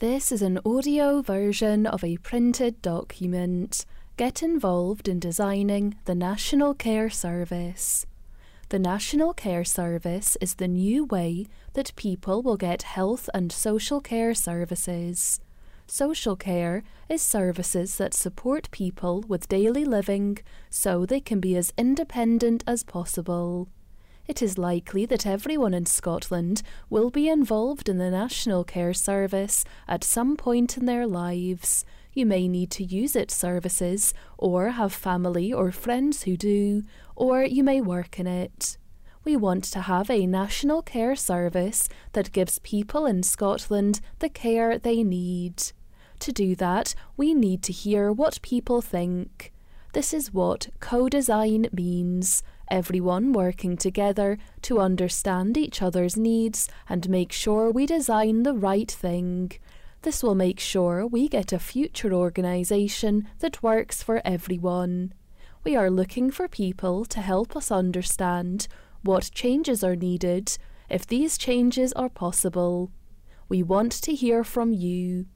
This is an audio version of a printed document. Get involved in designing the National Care Service. The National Care Service is the new way that people will get health and social care services. Social care is services that support people with daily living so they can be as independent as possible. It is likely that everyone in Scotland will be involved in the National Care Service at some point in their lives. You may need to use its services, or have family or friends who do, or you may work in it. We want to have a national care service that gives people in Scotland the care they need. To do that, we need to hear what people think. This is what co design means everyone working together to understand each other's needs and make sure we design the right thing. This will make sure we get a future organisation that works for everyone. We are looking for people to help us understand what changes are needed, if these changes are possible. We want to hear from you.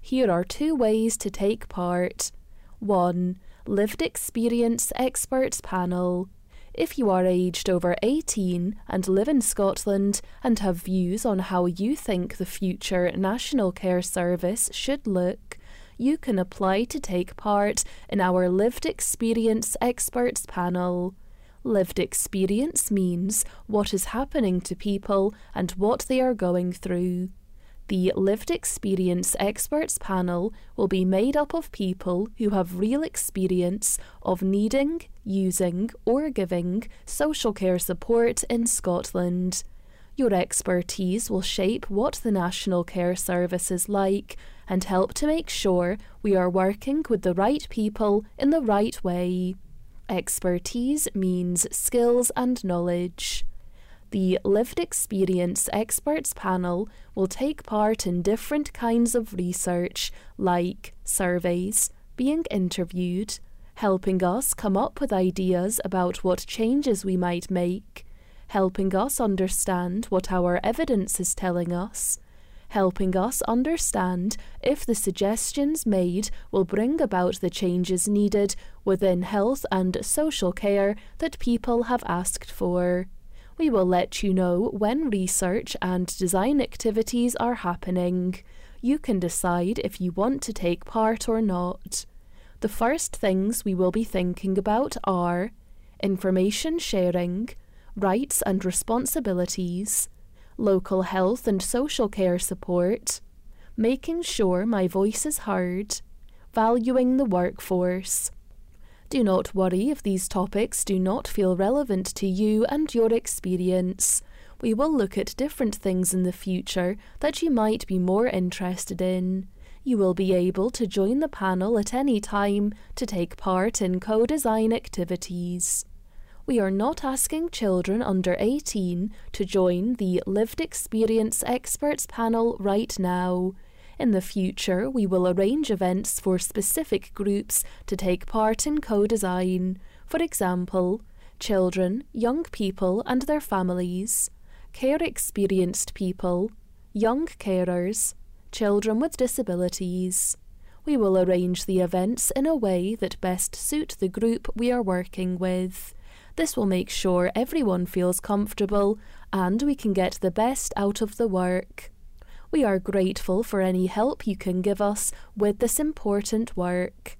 Here are two ways to take part. 1. Lived Experience Experts Panel. If you are aged over 18 and live in Scotland and have views on how you think the future National Care Service should look, you can apply to take part in our Lived Experience Experts panel. Lived experience means what is happening to people and what they are going through. The Lived Experience Experts panel will be made up of people who have real experience of needing, using, or giving social care support in Scotland. Your expertise will shape what the National Care Service is like and help to make sure we are working with the right people in the right way. Expertise means skills and knowledge. The Lived Experience Experts panel will take part in different kinds of research, like surveys, being interviewed, helping us come up with ideas about what changes we might make, helping us understand what our evidence is telling us, helping us understand if the suggestions made will bring about the changes needed within health and social care that people have asked for. We will let you know when research and design activities are happening. You can decide if you want to take part or not. The first things we will be thinking about are information sharing, rights and responsibilities, local health and social care support, making sure my voice is heard, valuing the workforce. Do not worry if these topics do not feel relevant to you and your experience. We will look at different things in the future that you might be more interested in. You will be able to join the panel at any time to take part in co design activities. We are not asking children under 18 to join the Lived Experience Experts panel right now. In the future, we will arrange events for specific groups to take part in co design. For example, children, young people and their families, care experienced people, young carers, children with disabilities. We will arrange the events in a way that best suit the group we are working with. This will make sure everyone feels comfortable and we can get the best out of the work. We are grateful for any help you can give us with this important work.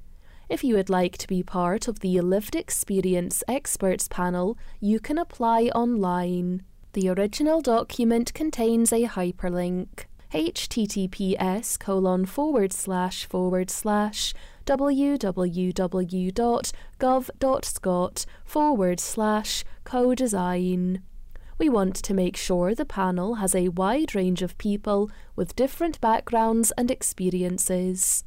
If you would like to be part of the Lived Experience Experts panel, you can apply online. The original document contains a hyperlink https colon forward slash forward slash www.gov.scot forward slash co-design. We want to make sure the panel has a wide range of people with different backgrounds and experiences.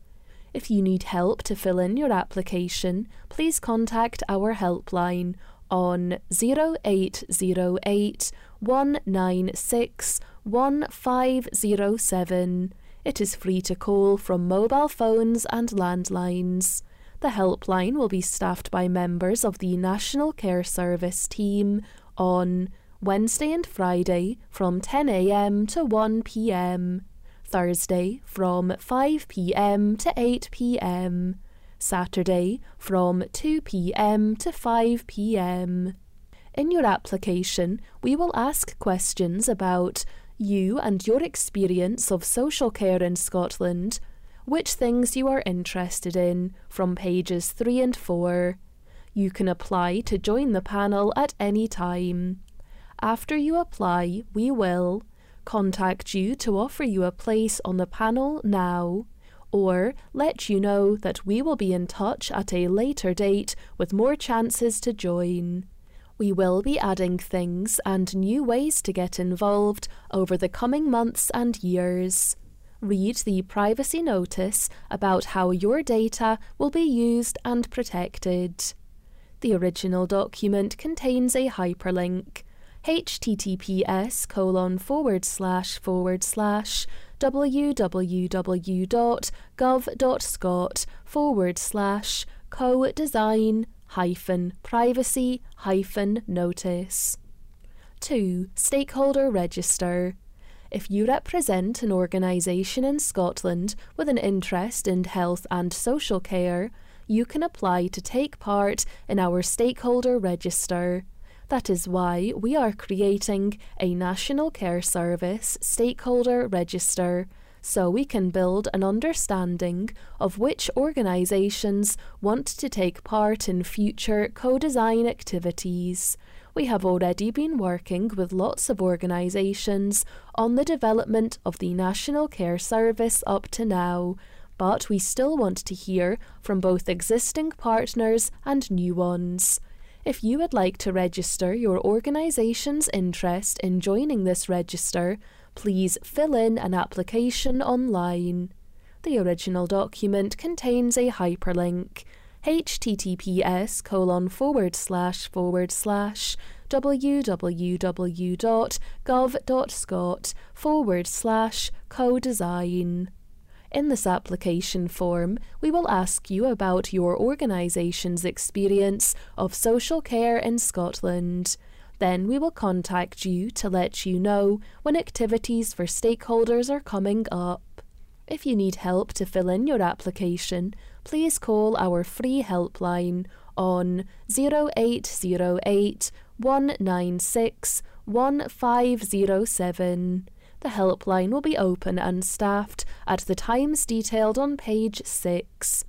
If you need help to fill in your application, please contact our helpline on 0808 196 1507. It is free to call from mobile phones and landlines. The helpline will be staffed by members of the National Care Service team on Wednesday and Friday from 10am to 1pm, Thursday from 5pm to 8pm, Saturday from 2pm to 5pm. In your application, we will ask questions about you and your experience of social care in Scotland, which things you are interested in from pages 3 and 4. You can apply to join the panel at any time. After you apply, we will contact you to offer you a place on the panel now, or let you know that we will be in touch at a later date with more chances to join. We will be adding things and new ways to get involved over the coming months and years. Read the privacy notice about how your data will be used and protected. The original document contains a hyperlink https colon forward slash forward slash www.gov.scot forward slash co-design hyphen privacy hyphen notice. 2. Stakeholder Register. If you represent an organisation in Scotland with an interest in health and social care, you can apply to take part in our Stakeholder Register. That is why we are creating a National Care Service Stakeholder Register so we can build an understanding of which organisations want to take part in future co design activities. We have already been working with lots of organisations on the development of the National Care Service up to now, but we still want to hear from both existing partners and new ones. If you would like to register your organisation's interest in joining this register, please fill in an application online. The original document contains a hyperlink https colon forward slash forward slash www.gov.scot forward slash co-design. In this application form, we will ask you about your organisation's experience of social care in Scotland. Then we will contact you to let you know when activities for stakeholders are coming up. If you need help to fill in your application, please call our free helpline on 0808 196 1507. The helpline will be open and staffed at the times detailed on page 6.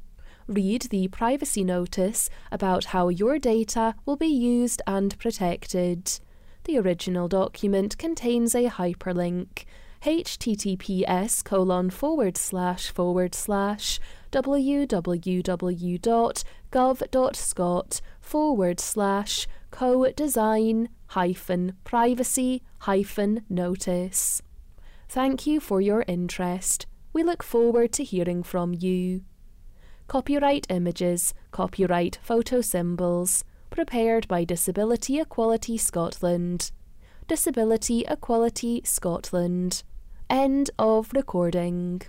Read the privacy notice about how your data will be used and protected. The original document contains a hyperlink https colon forward slash forward slash www.gov.scot forward slash co-design hyphen privacy hyphen notice. Thank you for your interest. We look forward to hearing from you. Copyright images, copyright photo symbols, prepared by Disability Equality Scotland. Disability Equality Scotland. End of recording.